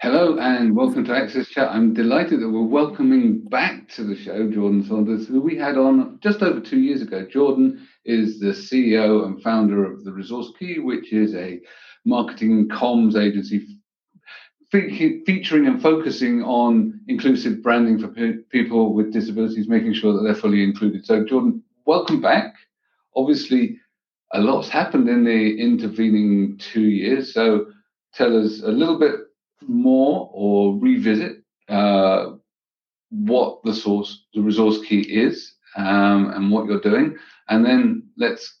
Hello and welcome to Access Chat. I'm delighted that we're welcoming back to the show Jourdan Saunders, who we had on just over two years ago. Jourdan is the CEO and founder of the Resource Key, which is a marketing comms agency fe- featuring and focusing on inclusive branding for pe- people with disabilities, making sure that they're fully included. So, Jourdan, welcome back. Obviously, a lot's happened in the intervening two years. So, tell us a little bit more or revisit uh, what the source, the resource key is, um, and what you're doing, and then let's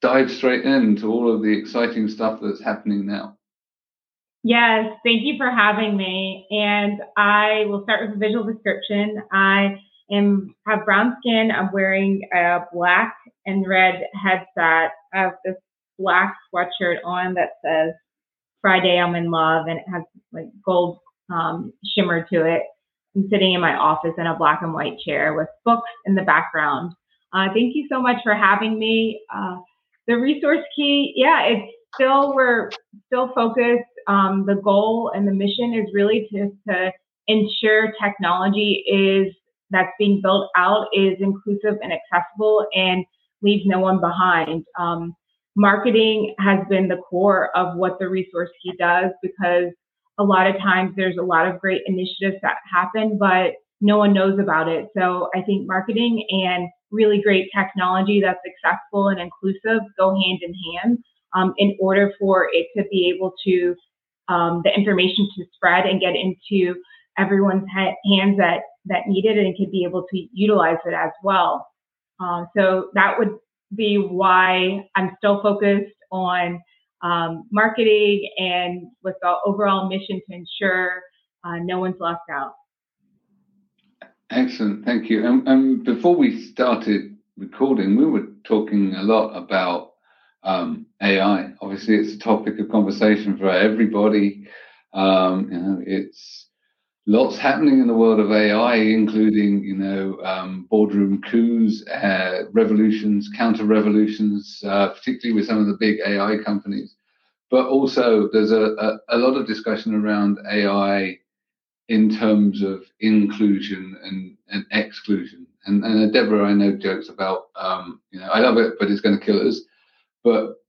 dive straight into all of the exciting stuff that's happening now. Yes, thank you for having me. And I will start with a visual description. I am have brown skin. I'm wearing a black and red headset. I have this black sweatshirt on that says Friday I'm in love and it has like gold um, shimmer to it. I'm sitting in my office in a black and white chair with books in the background. Uh, thank you so much for having me. Uh, the resource key, yeah, it's still we're still focused. Um, the goal and the mission is really to, to ensure technology is that's being built out is inclusive and accessible and leaves no one behind. Um, marketing has been the core of what the resource key does because a lot of times there's a lot of great initiatives that happen, but no one knows about it. So I think marketing and really great technology that's accessible and inclusive go hand in hand um, in order for it to be able to um, the information to spread and get into everyone's ha- hands that that need it and could be able to utilize it as well. Uh, so that would be why I'm still focused on um, marketing and with the overall mission to ensure uh, no one's left out. Excellent, thank you. And, and, before we started recording, we were talking a lot about um, AI. Obviously, it's a topic of conversation for everybody. Um, you know, it's lots happening in the world of AI, including you know um, boardroom coups, uh, revolutions, counter revolutions, uh, particularly with some of the big AI companies. But also, there's a, a, a, lot of discussion around AI in terms of inclusion and, and exclusion. And, and Deborah, I know jokes about um, you know I love it, but it's going to kill us. But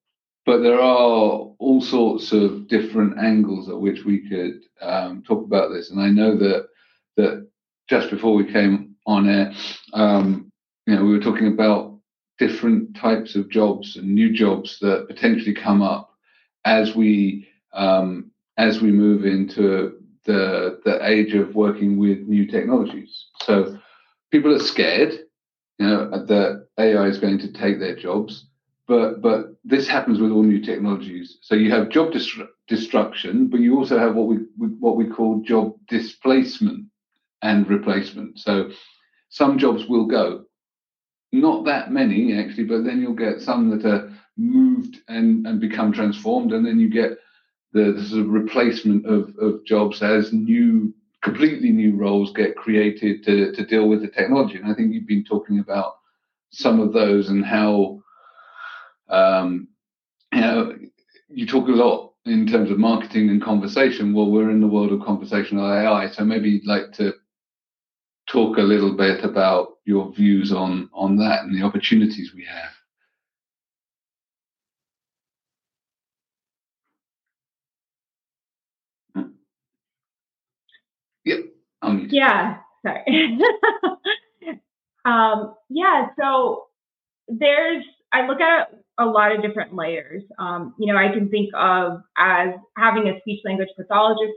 but there are all sorts of different angles at which we could um, talk about this. And I know that that just before we came on air, um, you know, we were talking about different types of jobs and new jobs that potentially come up as we um, as we move into the the age of working with new technologies. So people are scared, you know, that AI is going to take their jobs but but this happens with all new technologies. So you have job destru- destruction, but you also have what we what we call job displacement and replacement. So some jobs will go, not that many actually, but then you'll get some that are moved and and become transformed, and then you get the, the sort of replacement of of jobs as new completely new roles get created to to deal with the technology. And I think you've been talking about some of those and how um, you know, you talk a lot in terms of marketing and conversation. Well, we're in the world of conversational AI, so maybe you'd like to talk a little bit about your views on on that and the opportunities we have. Yep. Um, yeah. Sorry. um, yeah. So there's I look at a lot of different layers. Um, you know, I can think of as having a speech language pathologist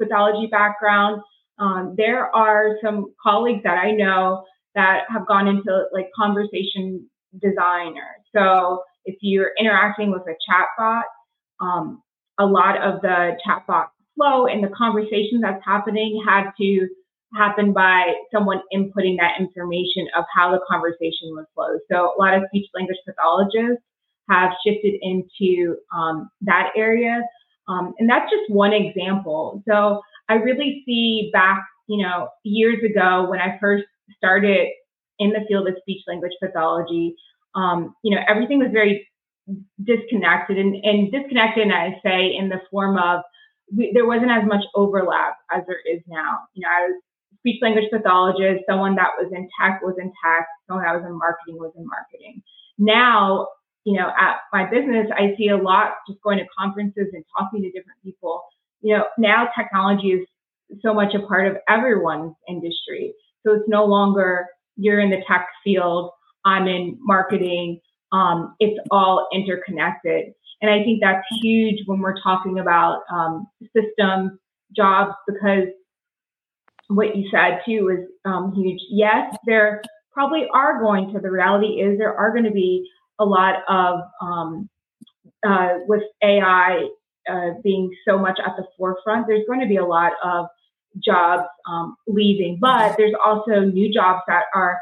pathology background. Um, there are some colleagues that I know that have gone into like conversation designer. So if you're interacting with a chatbot, um, a lot of the chatbot flow and the conversation that's happening had to happen by someone inputting that information of how the conversation would flow. So a lot of speech language pathologists have shifted into um, that area. Um, and that's just one example. So I really see back, you know, years ago when I first started in the field of speech language pathology, um, you know, everything was very disconnected and, and disconnected, I say, in the form of we, there wasn't as much overlap as there is now. You know, I was speech language pathologist, someone that was in tech was in tech, someone that was in marketing was in marketing. Now, you know, at my business, I see a lot just going to conferences and talking to different people. You know, now technology is so much a part of everyone's industry. So it's no longer you're in the tech field, I'm in marketing. Um, it's all interconnected. And I think that's huge when we're talking about um, systems, jobs, because what you said too is um, huge. Yes, there probably are going to, the reality is there are going to be a lot of, um, uh, with AI uh, being so much at the forefront, there's going to be a lot of jobs um, leaving, but there's also new jobs that are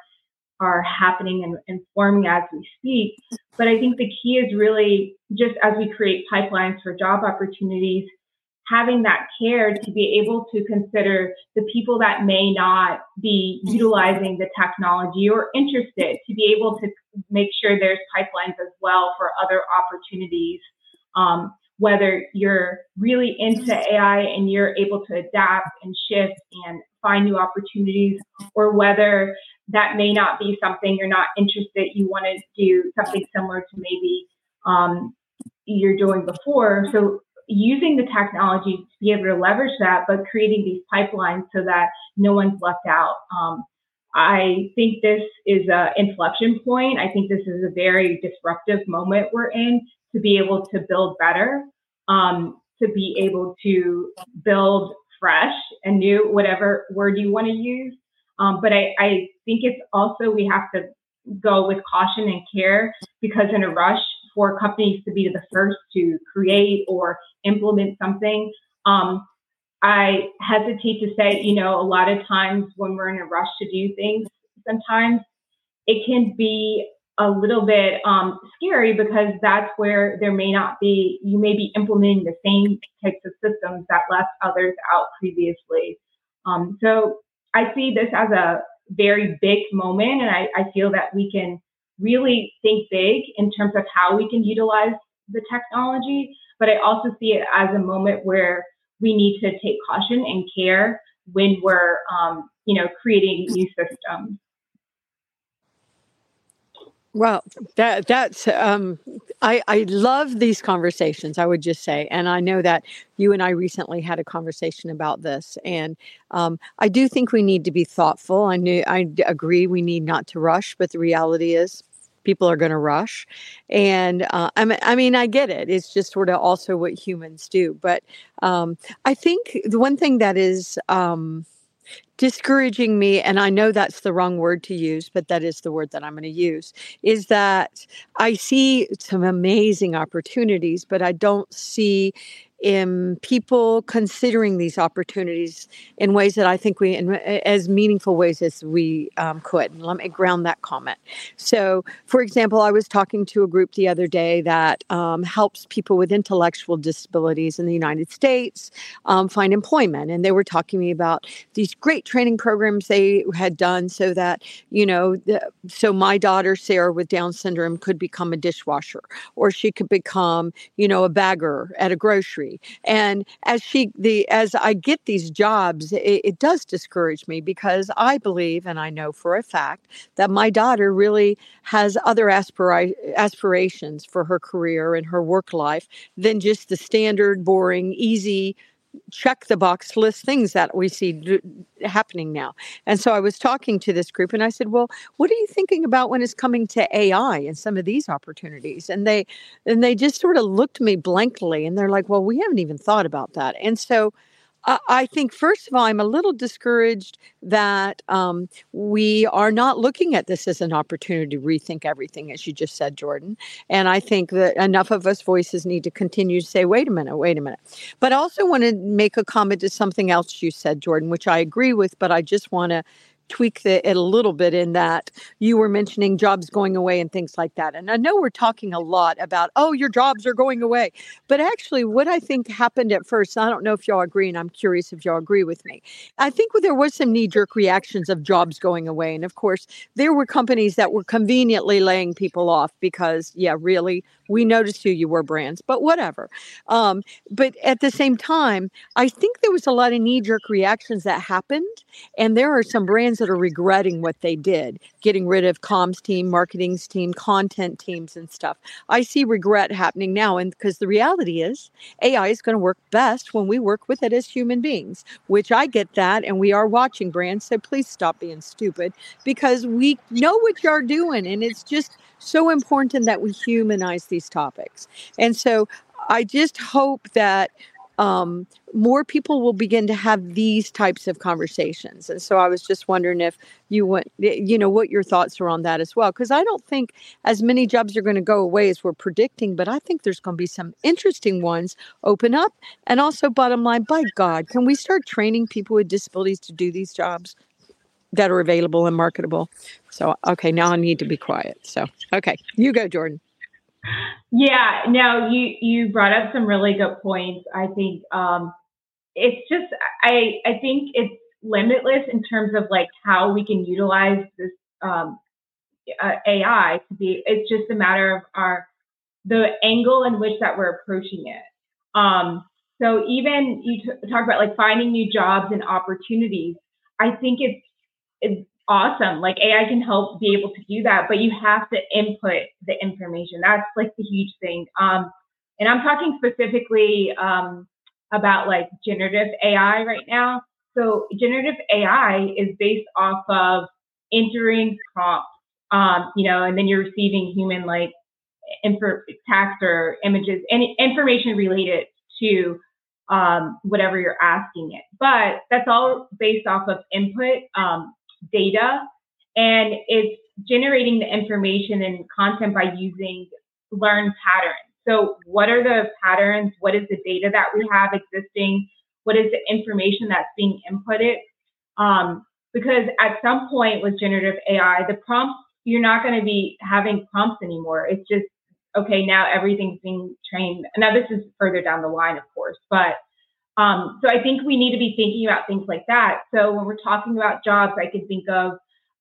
are happening and, and forming as we speak. But I think the key is really just as we create pipelines for job opportunities, having that care to be able to consider the people that may not be utilizing the technology or interested to be able to make sure there's pipelines as well for other opportunities. Um, whether you're really into AI and you're able to adapt and shift and find new opportunities, or whether that may not be something you're not interested, you want to do something similar to maybe um, you're doing before. So using the technology to be able to leverage that, but creating these pipelines so that no one's left out. Um, I think this is an inflection point. I think this is a very disruptive moment we're in to be able to build better, um, to be able to build fresh and new, whatever word you want to use. Um, but I, I think it's also we have to go with caution and care because in a rush for companies to be the first to create or implement something, um, I hesitate to say, you know, a lot of times when we're in a rush to do things, sometimes it can be a little bit um, scary because that's where there may not be, you may be implementing the same types of systems that left others out previously. Um, so I see this as a very big moment, and I, I feel that we can really think big in terms of how we can utilize the technology. But I also see it as a moment where we need to take caution and care when we're, um, you know, creating new systems. Well, that that's um, I I love these conversations. I would just say, and I know that you and I recently had a conversation about this, and um, I do think we need to be thoughtful. I knew I agree we need not to rush, but the reality is people are going to rush, and uh, I mean I mean I get it. It's just sort of also what humans do, but um, I think the one thing that is. Um, discouraging me, and I know that's the wrong word to use, but that is the word that I'm going to use, is that I see some amazing opportunities, but I don't see in people considering these opportunities in ways that I think we, in as meaningful ways as we um, could. And let me ground that comment. So, for example, I was talking to a group the other day that um, helps people with intellectual disabilities in the United States um, find employment. And they were talking to me about these great training programs they had done so that, you know, the, so my daughter, Sarah, with Down syndrome, could become a dishwasher or she could become, you know, a bagger at a grocery and as she the as I get these jobs, it, it does discourage me because I believe and I know for a fact that my daughter really has other aspira- aspirations for her career and her work life than just the standard, boring, easy check the box list things that we see happening now. And so I was talking to this group and I said, "Well, what are you thinking about when it's coming to AI and some of these opportunities?" And they and they just sort of looked me blankly and they're like, "Well, we haven't even thought about that." And so I think, first of all, I'm a little discouraged that um, we are not looking at this as an opportunity to rethink everything, as you just said, Jourdan. And I think that enough of us voices need to continue to say, wait a minute, wait a minute. But I also want to make a comment to something else you said, Jourdan, which I agree with, but I just want to tweak the, it a little bit in that you were mentioning jobs going away and things like that. And I know we're talking a lot about, oh, your jobs are going away. But actually, what I think happened at first, I don't know if y'all agree, and I'm curious if y'all agree with me. I think there was some knee jerk reactions of jobs going away. And of course, there were companies that were conveniently laying people off because, yeah, really, we noticed who you were brands, but whatever. Um, but at the same time, I think there was a lot of knee jerk reactions that happened. And there are some brands that are regretting what they did, getting rid of comms team, marketing's team, content teams, and stuff. I see regret happening now. And because the reality is, AI is going to work best when we work with it as human beings, which I get that. And we are watching brands. So please stop being stupid because we know what you're doing. And it's just so important that we humanize these topics. And so I just hope that um, more people will begin to have these types of conversations. And so I was just wondering if you want, you know, what your thoughts are on that as well. Because I don't think as many jobs are going to go away as we're predicting, but I think there's going to be some interesting ones open up. And also, bottom line, by God, can we start training people with disabilities to do these jobs? that are available and marketable. So, okay, now I need to be quiet. So, okay, you go, Jourdan. Yeah, no, you you brought up some really good points. I think um, it's just I I think it's limitless in terms of like how we can utilize this um, uh, AI to be. It's just a matter of our the angle in which that we're approaching it. Um, so even you t- talk about like finding new jobs and opportunities. I think it's it's awesome. Like AI can help be able to do that, but you have to input the information. That's like the huge thing. Um, and I'm talking specifically um, about like generative AI right now. So generative AI is based off of entering prompts, um, you know, and then you're receiving human like text or images, and information related to um, whatever you're asking it. But that's all based off of input. Um, data and it's generating the information and content by using learned patterns. So, what are the patterns? What is the data that we have existing? What is the information that's being inputted? Um, because at some point with generative AI, the prompts, you're not going to be having prompts anymore. It's just, okay, now everything's being trained. Now, this is further down the line, of course, but um, so I think we need to be thinking about things like that. So when we're talking about jobs, I could think of,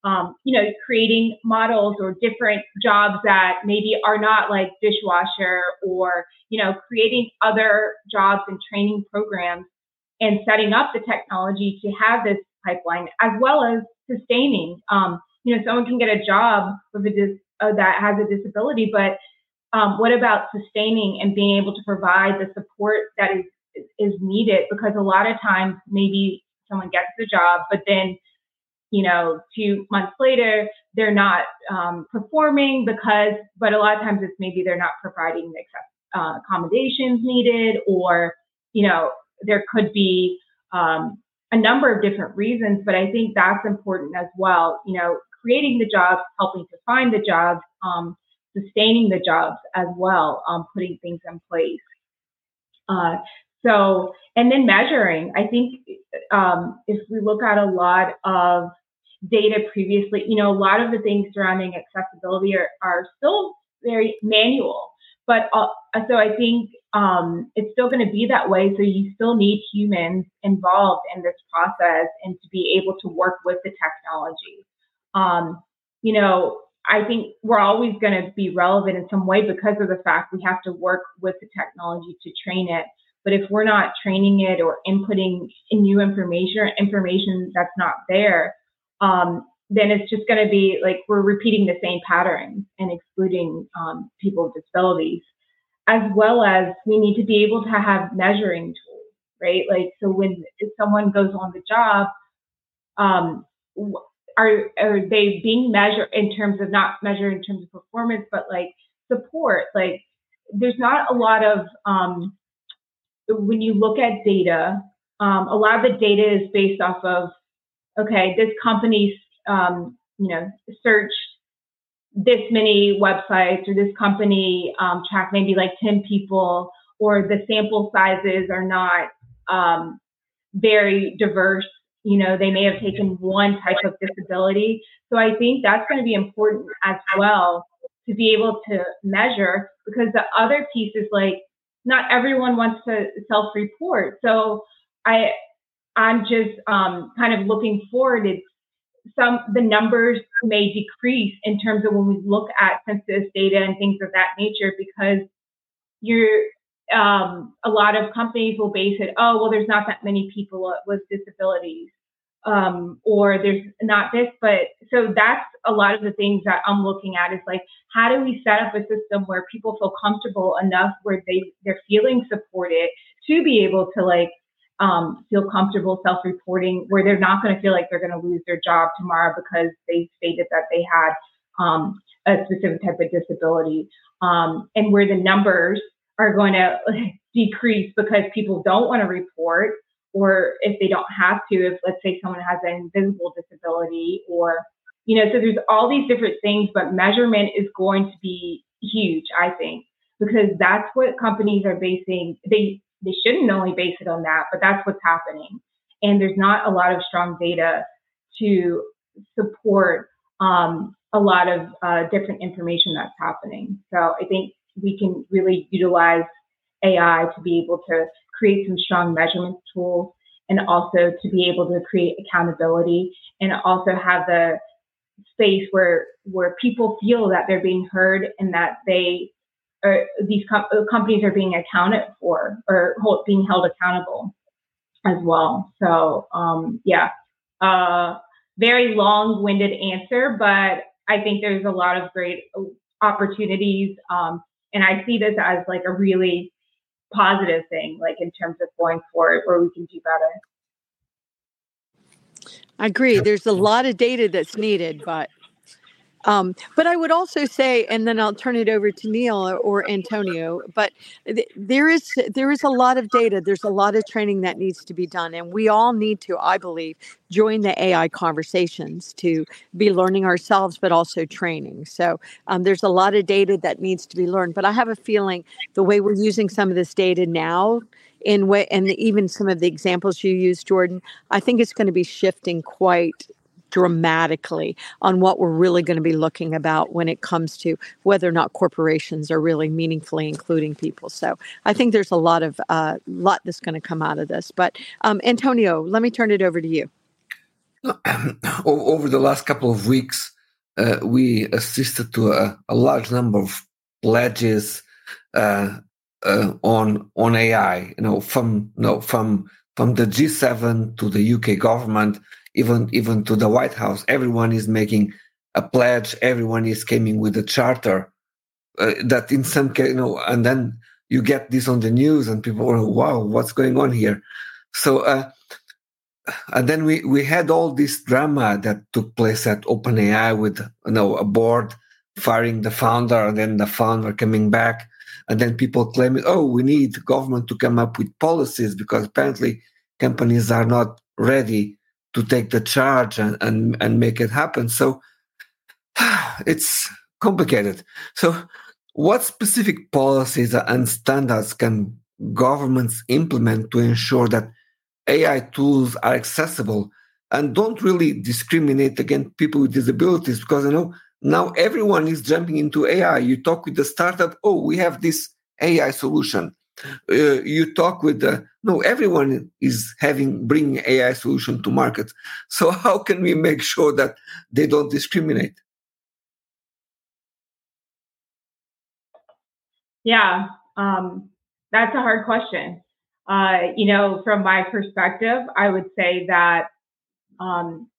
um, you know, creating models or different jobs that maybe are not like dishwasher or, you know, creating other jobs and training programs and setting up the technology to have this pipeline as well as sustaining. Um, you know, someone can get a job with a dis- uh, that has a disability, but um, what about sustaining and being able to provide the support that is is needed because a lot of times maybe someone gets the job, but then you know two months later they're not um, performing because, but a lot of times it's maybe they're not providing the uh, accommodations needed, or you know there could be um, a number of different reasons. But I think that's important as well. You know, creating the jobs, helping to find the jobs, um, sustaining the jobs as well, um, putting things in place. Uh, so, and then measuring. I think um, if we look at a lot of data previously, you know, a lot of the things surrounding accessibility are, are still very manual. But uh, so I think um, it's still going to be that way. So you still need humans involved in this process and to be able to work with the technology. Um, you know, I think we're always going to be relevant in some way because of the fact we have to work with the technology to train it. But if we're not training it or inputting new information or information that's not there, um, then it's just going to be like we're repeating the same patterns and excluding um, people with disabilities, as well as we need to be able to have measuring tools, right? Like, so when someone goes on the job, um, are, are they being measured in terms of not measured in terms of performance, but like support? Like, there's not a lot of um, when you look at data, um, a lot of the data is based off of, okay, this company, um, you know, search this many websites or this company um, track maybe like 10 people or the sample sizes are not um, very diverse you know, they may have taken one type of disability. So I think that's going to be important as well to be able to measure because the other piece is like not everyone wants to self-report. So I I'm just um, kind of looking forward. It's some the numbers may decrease in terms of when we look at census data and things of that nature because you're um, a lot of companies will base it oh well there's not that many people with disabilities um, or there's not this but so that's a lot of the things that i'm looking at is like how do we set up a system where people feel comfortable enough where they they're feeling supported to be able to like um, feel comfortable self-reporting where they're not going to feel like they're going to lose their job tomorrow because they stated that they had um, a specific type of disability um, and where the numbers are going to decrease because people don't want to report or if they don't have to if let's say someone has an invisible disability or you know so there's all these different things but measurement is going to be huge i think because that's what companies are basing they they shouldn't only base it on that, but that's what's happening. And there's not a lot of strong data to support um, a lot of uh, different information that's happening. So I think we can really utilize AI to be able to create some strong measurement tools and also to be able to create accountability and also have the space where where people feel that they're being heard and that they or these com- uh, companies are being accounted for or hold, being held accountable as well. So um, yeah, uh, very long-winded answer, but I think there's a lot of great opportunities, um, and I see this as like a really positive thing, like in terms of going forward, where we can do better. I agree. There's a lot of data that's needed, but um, but I would also say, and then I'll turn it over to Neil or, Antonio. But th- there is there is a lot of data. There's a lot of training that needs to be done, and we all need to, I believe, join the AI conversations to be learning ourselves, but also training. So um, there's a lot of data that needs to be learned. But I have a feeling the way we're using some of this data now in way and even some of the examples you used jourdan i think it's going to be shifting quite dramatically on what we're really going to be looking about when it comes to whether or not corporations are really meaningfully including people. So I think there's a lot of uh, lot that's going to come out of this. But um, Antonio, let me turn it over to you. Over the last couple of weeks, uh, we assisted to a, a, large number of pledges uh, uh, on on AI. You know, from you know, from from the G7 to the UK government even even to the White House. Everyone is making a pledge. Everyone is coming with a charter. Uh, that in some case, you know, and then you get this on the news, and people are, "Wow, what's going on here?" So, uh, and then we we had all this drama that took place at OpenAI with you know a board firing the founder, and then the founder coming back, and then people claiming, "Oh, we need government to come up with policies because apparently companies are not ready to take the charge and, and, and make it happen. So it's complicated. So, what specific policies and standards can governments implement to ensure that AI tools are accessible and don't really discriminate against people with disabilities? Because you know now everyone is jumping into AI. You talk with the startup, oh, we have this AI solution uh, you talk with the no everyone is having bringing ai solution to market. So how can we make sure that they don't discriminate? Yeah um, that's a hard question. Uh, you know from my perspective i would say that um,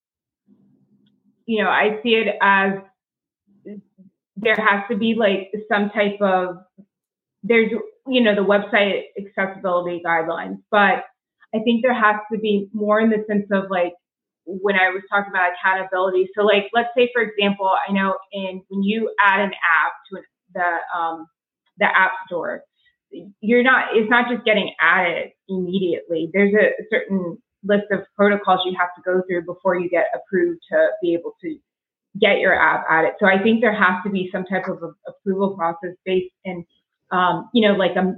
you know i see it as there has to be like some type of there's you know the website accessibility guidelines but i think there has to be more in the sense of like when i was talking about accountability. So like let's say for example i know in when you add an app to an, the um, the app store you're not it's not just getting added immediately. There's a certain list of protocols you have to go through before you get approved to be able to get your app added so i think there has to be some type of approval process based in um, you know, like a,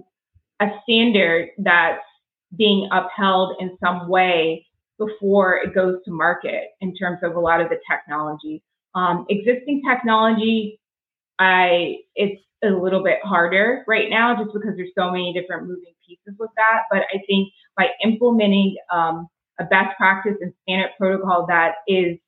a standard that's being upheld in some way before it goes to market in terms of a lot of the technology. Um, existing technology, I it's a little bit harder right now just because there's so many different moving pieces with that. But I think by implementing um, a best practice and standard protocol that is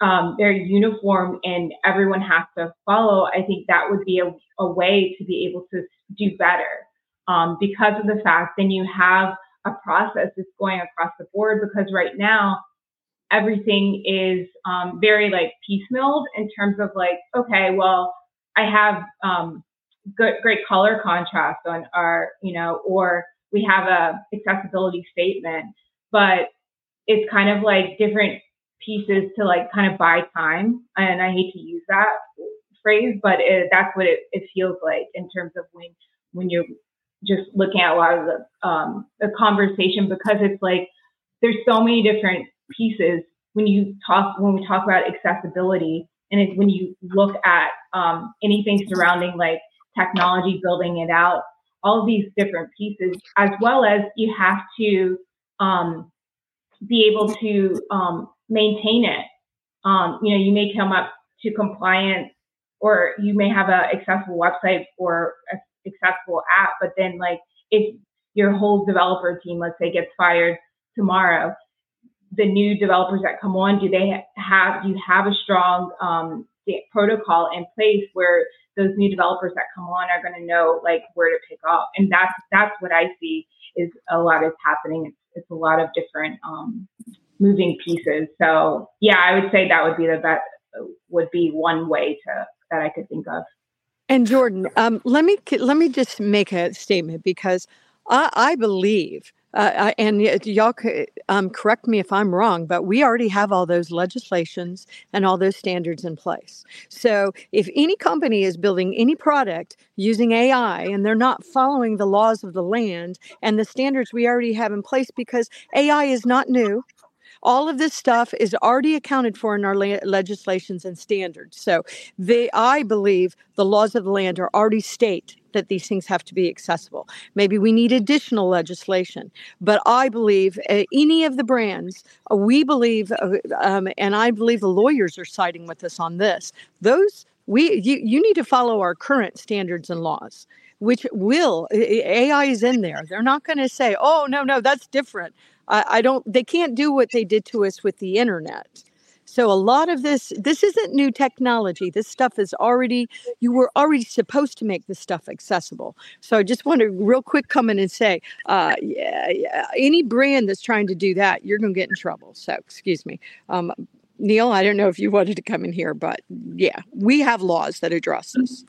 um, very uniform and everyone has to follow, I think that would be a, a way to be able to do better. Um, because of the fact then you have a process that's going across the board because right now everything is um, very like piecemealed in terms of like, okay, well, I have um, good, great color contrast on our, you know, or we have a accessibility statement, but it's kind of like different pieces to like kind of buy time. And I hate to use that phrase, but it, that's what it, it feels like in terms of when when you're just looking at a lot of the um, the conversation because it's like there's so many different pieces when you talk when we talk about accessibility and it's when you look at um, anything surrounding like technology building it out all of these different pieces as well as you have to um, be able to um, maintain it um, you know you may come up to compliance or you may have a accessible website or a accessible app but then like if your whole developer team let's say gets fired tomorrow the new developers that come on, do they have do you have a strong um, protocol in place where those new developers that come on are going to know like where to pick up? And that's that's what I see is a lot is happening. It's, it's a lot of different um, moving pieces. So yeah, I would say that would be the best would be one way to that I could think of. And Jourdan, um, let me let me just make a statement because I, I believe uh, and y'all um, correct me if I'm wrong, but we already have all those legislations and all those standards in place. So if any company is building any product using AI and they're not following the laws of the land and the standards we already have in place, because AI is not new, all of this stuff is already accounted for in our le- legislations and standards. So they, I believe the laws of the land are already state that these things have to be accessible. Maybe we need additional legislation, but I believe uh, any of the brands, uh, we believe, uh, um, and I believe the lawyers are siding with us on this. Those we you, you need to follow our current standards and laws which will ai is in there they're not going to say oh no no that's different I, I don't they can't do what they did to us with the internet. So a lot of this this isn't new technology. This stuff is already you were already supposed to make this stuff accessible. So i just want to real quick come in and say uh, yeah, yeah, any brand that's trying to do that you're going to get in trouble. So excuse me. Um, neil i don't know if you wanted to come in here but yeah we have laws that address this.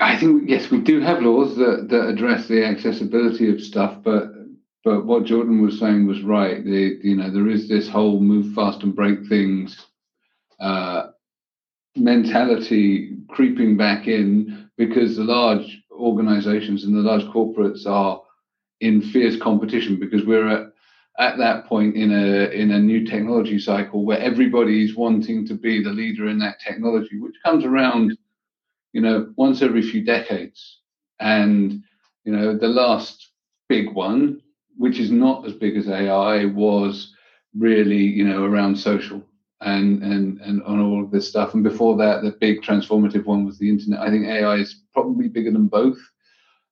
I think yes, we do have laws that, that address the accessibility of stuff, but but what Jourdan was saying was right. The, you know, there is this whole move fast and break things uh, mentality creeping back in because the large organizations and the large corporates are in fierce competition because we're at, at that point in a in a new technology cycle where everybody's wanting to be the leader in that technology, which comes around, you know, once every few decades. And you know, the last big one which is not as big as AI, was really you know around social and and and on all of this stuff. And before that, the big transformative one was the internet. I think AI is probably bigger than both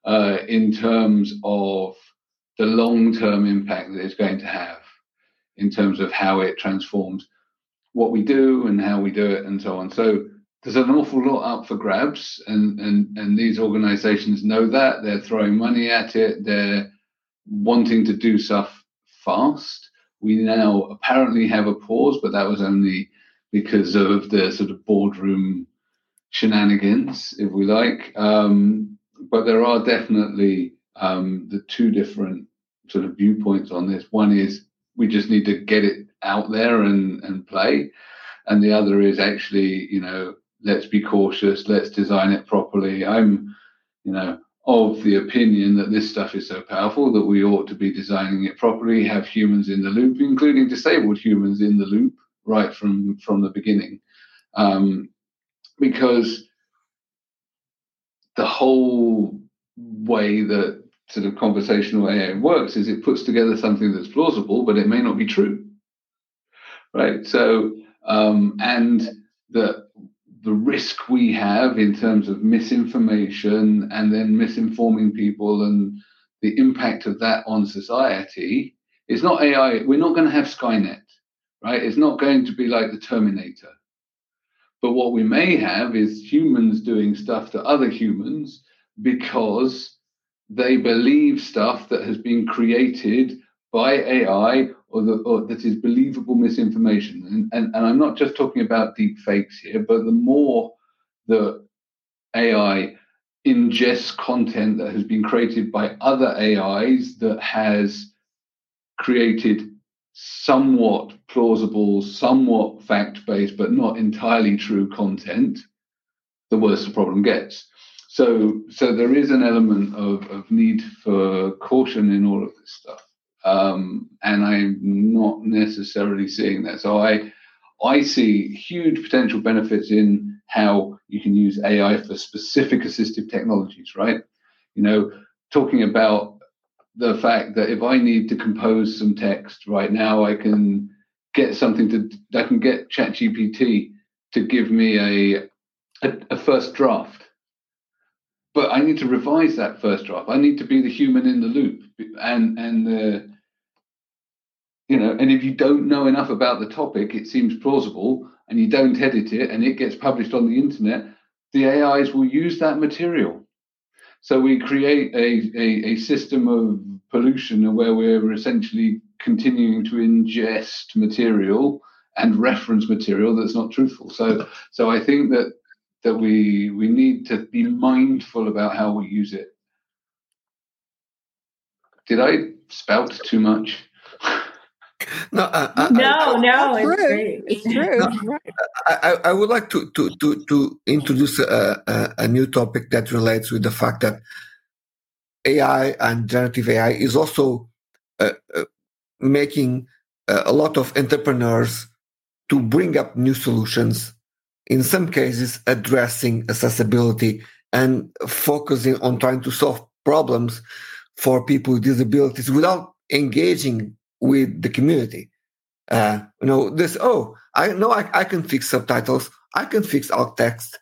uh, in terms of the long-term impact that it's going to have in terms of how it transforms what we do and how we do it and so on. So there's an awful lot up for grabs and and and these organizations know that they're throwing money at it they're wanting to do stuff fast. We now apparently have a pause, but that was only because of the sort of boardroom shenanigans, if we like. Um, but there are definitely um, the two different sort of viewpoints on this. One is we just need to get it out there and, and play. And the other is actually, you know, let's be cautious, let's design it properly. I'm, you know, of the opinion that this stuff is so powerful that we ought to be designing it properly, have humans in the loop, including disabled humans in the loop right from from the beginning, um, because the whole way that sort of conversational AI works is it puts together something that's plausible, but it may not be true. Right. So, um, and the the risk we have in terms of misinformation and then misinforming people and the impact of that on society is not AI. We're not going to have Skynet, right? It's not going to be like the Terminator. But what we may have is humans doing stuff to other humans because they believe stuff that has been created by AI or, the, or that is believable misinformation. And, and, and I'm not just talking about deep fakes here, but the more the AI ingests content that has been created by other AIs that has created somewhat plausible, somewhat fact based, but not entirely true content, the worse the problem gets. So, so there is an element of, of need for caution in all of this stuff, um, and I'm not necessarily seeing that. So, I I see huge potential benefits in how you can use AI for specific assistive technologies. Right, you know, talking about the fact that if I need to compose some text right now, I can get something to I can get ChatGPT to give me a, a, a first draft but I need to revise that first draft. I need to be the human in the loop, and and uh, you know, and if you don't know enough about the topic, it seems plausible, and you don't edit it, and it gets published on the internet. The AIs will use that material. So we create a, a, a system of pollution where we're essentially continuing to ingest material and reference material that's not truthful. So so I think that that we we need to be mindful about how we use it. Did I spout too much? No, uh, I, no, I, no, it's, true. Great. It's true. No, I, I, would like to to to, to introduce a, a, a, new topic that relates with the fact that AI and generative AI is also uh, uh, making uh, a lot of entrepreneurs to bring up new solutions in some cases addressing accessibility and focusing on trying to solve problems for people with disabilities without engaging with the community. Uh, you know, this, oh, I know I, I can fix subtitles, I can fix alt text.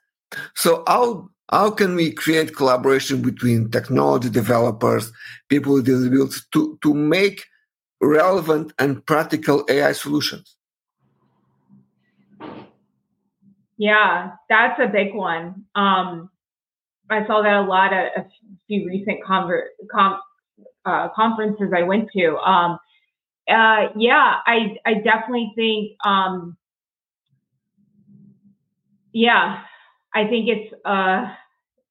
So how how can we create collaboration between technology developers, people with disabilities to, to make relevant and practical AI solutions? Yeah, that's a big one. Um, I saw that a lot at a few recent conver- com- uh, conferences I went to. Um, uh, yeah, I I definitely think. Um, yeah, I think it's a,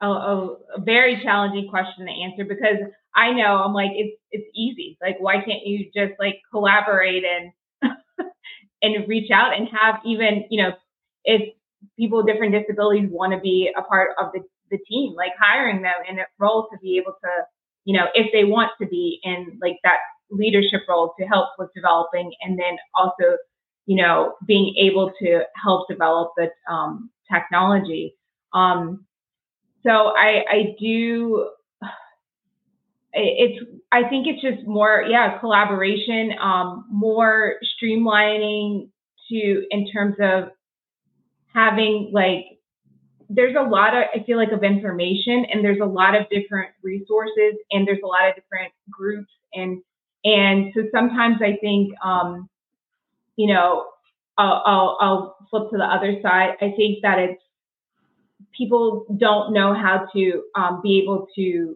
a, a very challenging question to answer because I know I'm like it's it's easy. Like, why can't you just like collaborate and and reach out and have even you know if people with different disabilities want to be a part of the, the team, like hiring them in a role to be able to, you know, if they want to be in like that leadership role to help with developing and then also, you know, being able to help develop the um, technology. Um, so I, I do, it's, I think it's just more, yeah, collaboration, um, more streamlining to, in terms of having like there's a lot of I feel like of information and there's a lot of different resources and there's a lot of different groups and and so sometimes I think um, you know I'll, I'll, I'll flip to the other side. I think that it's people don't know how to um, be able to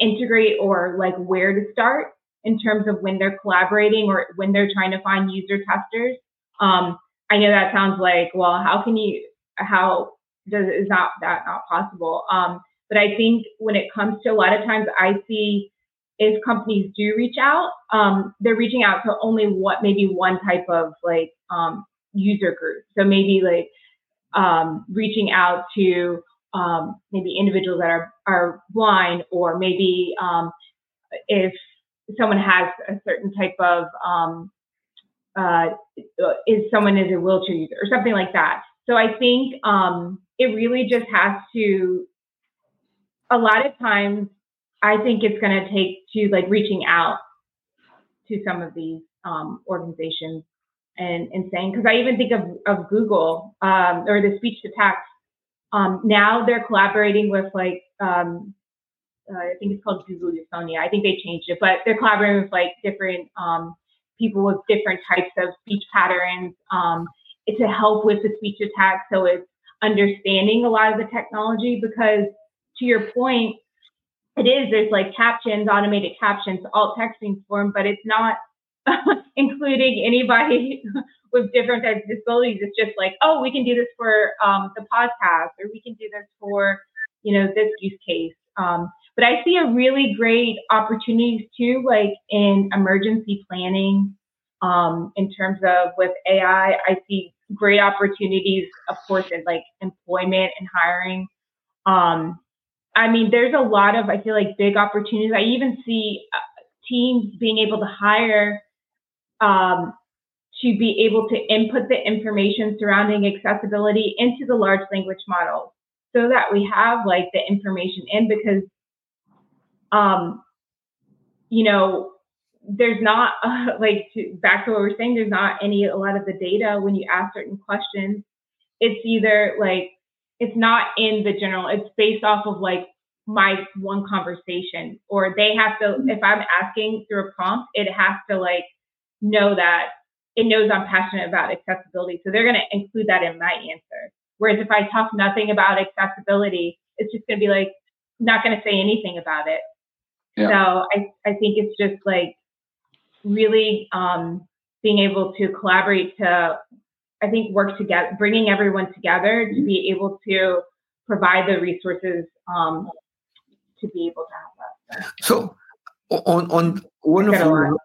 integrate or like where to start in terms of when they're collaborating or when they're trying to find user testers. Um, I know that sounds like, well, how can you, how does, is not that not possible? Um, but I think when it comes to a lot of times I see if companies do reach out, um, they're reaching out to only what maybe one type of like um, user group. So maybe like um, reaching out to um, maybe individuals that are, are blind, or maybe um, if someone has a certain type of um, uh, is someone is a wheelchair user or something like that. So I think it really just has to. A lot of times, I think it's going to take to like reaching out to some of these um, organizations and, and saying, because I even think of, of Google um, or the speech to text. Um, now they're collaborating with like, um, uh, I think it's called Google Euphonia. I think they changed it, but they're collaborating with like different um, people with different types of speech patterns um, to help with the speech to text. So it's understanding a lot of the technology because to your point, it is, there's like captions, automated captions, alt texting form, but it's not including anybody with different types of disabilities. It's just like, oh, we can do this for um, the podcast, or we can do this for, you know, this use case. Um, but I see a really great opportunities too, like in emergency planning. Um, in terms of with AI, I see great opportunities, of course, in like employment and hiring. Um, I mean, there's a lot of I feel like big opportunities. I even see uh, teams being able to hire um, to be able to input the information surrounding accessibility into the large language models so that we have like the information in because um, you know there's not uh, like to, back to what we are saying there's not any a lot of the data when you ask certain questions it's either like it's not in the general it's based off of like my one conversation or they have to if i'm asking through a prompt it has to like know that it knows I'm passionate about accessibility. So they're going to include that in my answer. Whereas if I talk nothing about accessibility, it's just going to be like, not going to say anything about it. Yeah. So I, I think it's just like really um, being able to collaborate to, I think, work together, bringing everyone together to be able to provide the resources um, to be able to have that. So, on on one of the,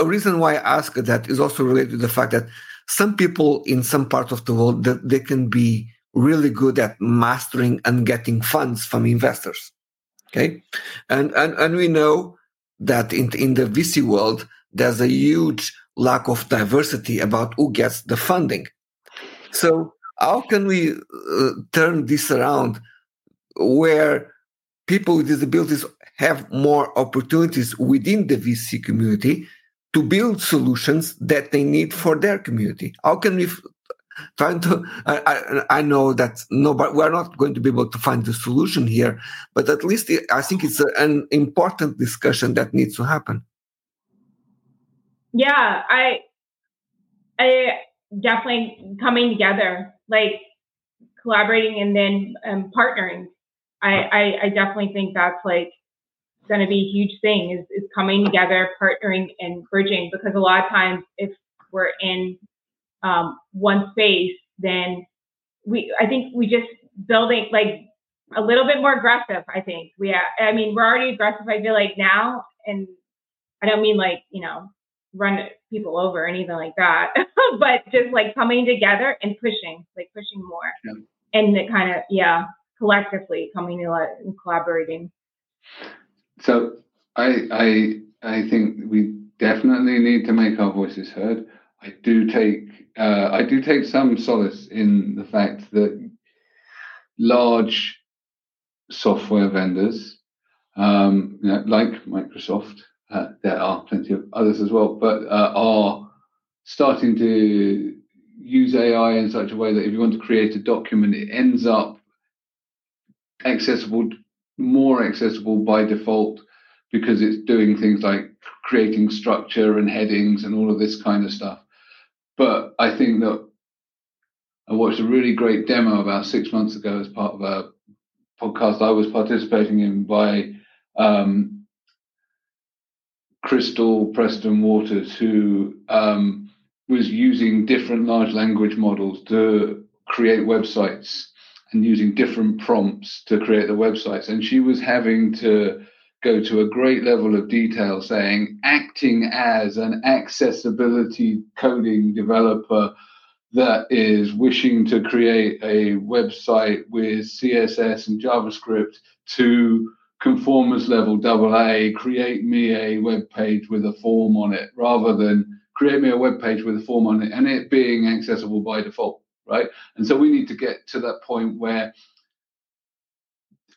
a reason why I ask that is also related to the fact that some people in some parts of the world that they can be really good at mastering and getting funds from investors. Okay, and and and we know that in in the VC world there's a huge lack of diversity about who gets the funding. So how can we uh, turn this around where people with disabilities have more opportunities within the VC community to build solutions that they need for their community. How can we trying to I, I, know that nobody we're not going to be able to find the solution here but at least i think it's an important discussion that needs to happen yeah i i definitely coming together like collaborating and then um, partnering I, I i definitely think that's like going to be a huge thing is, is coming together, partnering and bridging because a lot of times if we're in um, one space, then we, I think we just building like a little bit more aggressive. I think we, I mean, we're already aggressive. I feel like now, and I don't mean like, you know, run people over or anything like that, but just like coming together and pushing, like pushing more yeah. and the kind of, yeah, collectively coming together and collaborating. So I I I think we definitely need to make our voices heard. I do take uh, I do take some solace in the fact that large software vendors, um, you know, like Microsoft, uh, there are plenty of others as well, but uh, are starting to use AI in such a way that if you want to create a document, it ends up accessible more accessible by default because it's doing things like creating structure and headings and all of this kind of stuff. But I think that I watched a really great demo about six months ago as part of a podcast I was participating in by um, Crystal Preston-Watson, who um, was using different large language models to create websites and using different prompts to create the websites. And she was having to go to a great level of detail saying, acting as an accessibility coding developer that is wishing to create a website with CSS and JavaScript to conformance level double A, create me a web page with a form on it rather than create me a web page with a form on it and it being accessible by default right? And so we need to get to that point where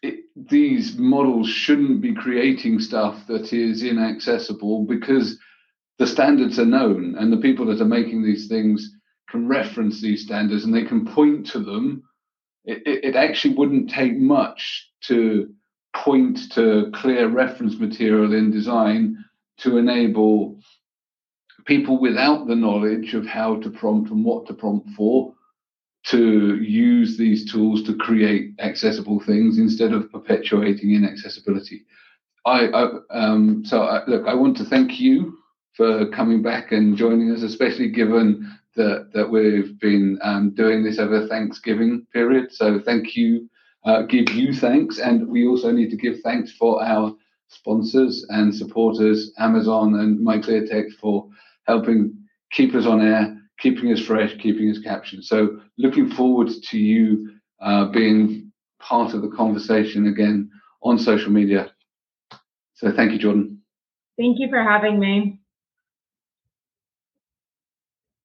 it, these models shouldn't be creating stuff that is inaccessible because the standards are known and the people that are making these things can reference these standards and they can point to them. It, it, it actually wouldn't take much to point to clear reference material in design to enable people without the knowledge of how to prompt and what to prompt for to use these tools to create accessible things instead of perpetuating inaccessibility. I, I um, so I, look, I want to thank you for coming back and joining us, especially given that that we've been um, doing this over Thanksgiving period. So thank you, uh, give you thanks, and we also need to give thanks for our sponsors and supporters, Amazon and MyClearText for helping keep us on air keeping us fresh, keeping us captioned. So looking forward to you uh, being part of the conversation again on social media. So thank you, Jourdan. Thank you for having me.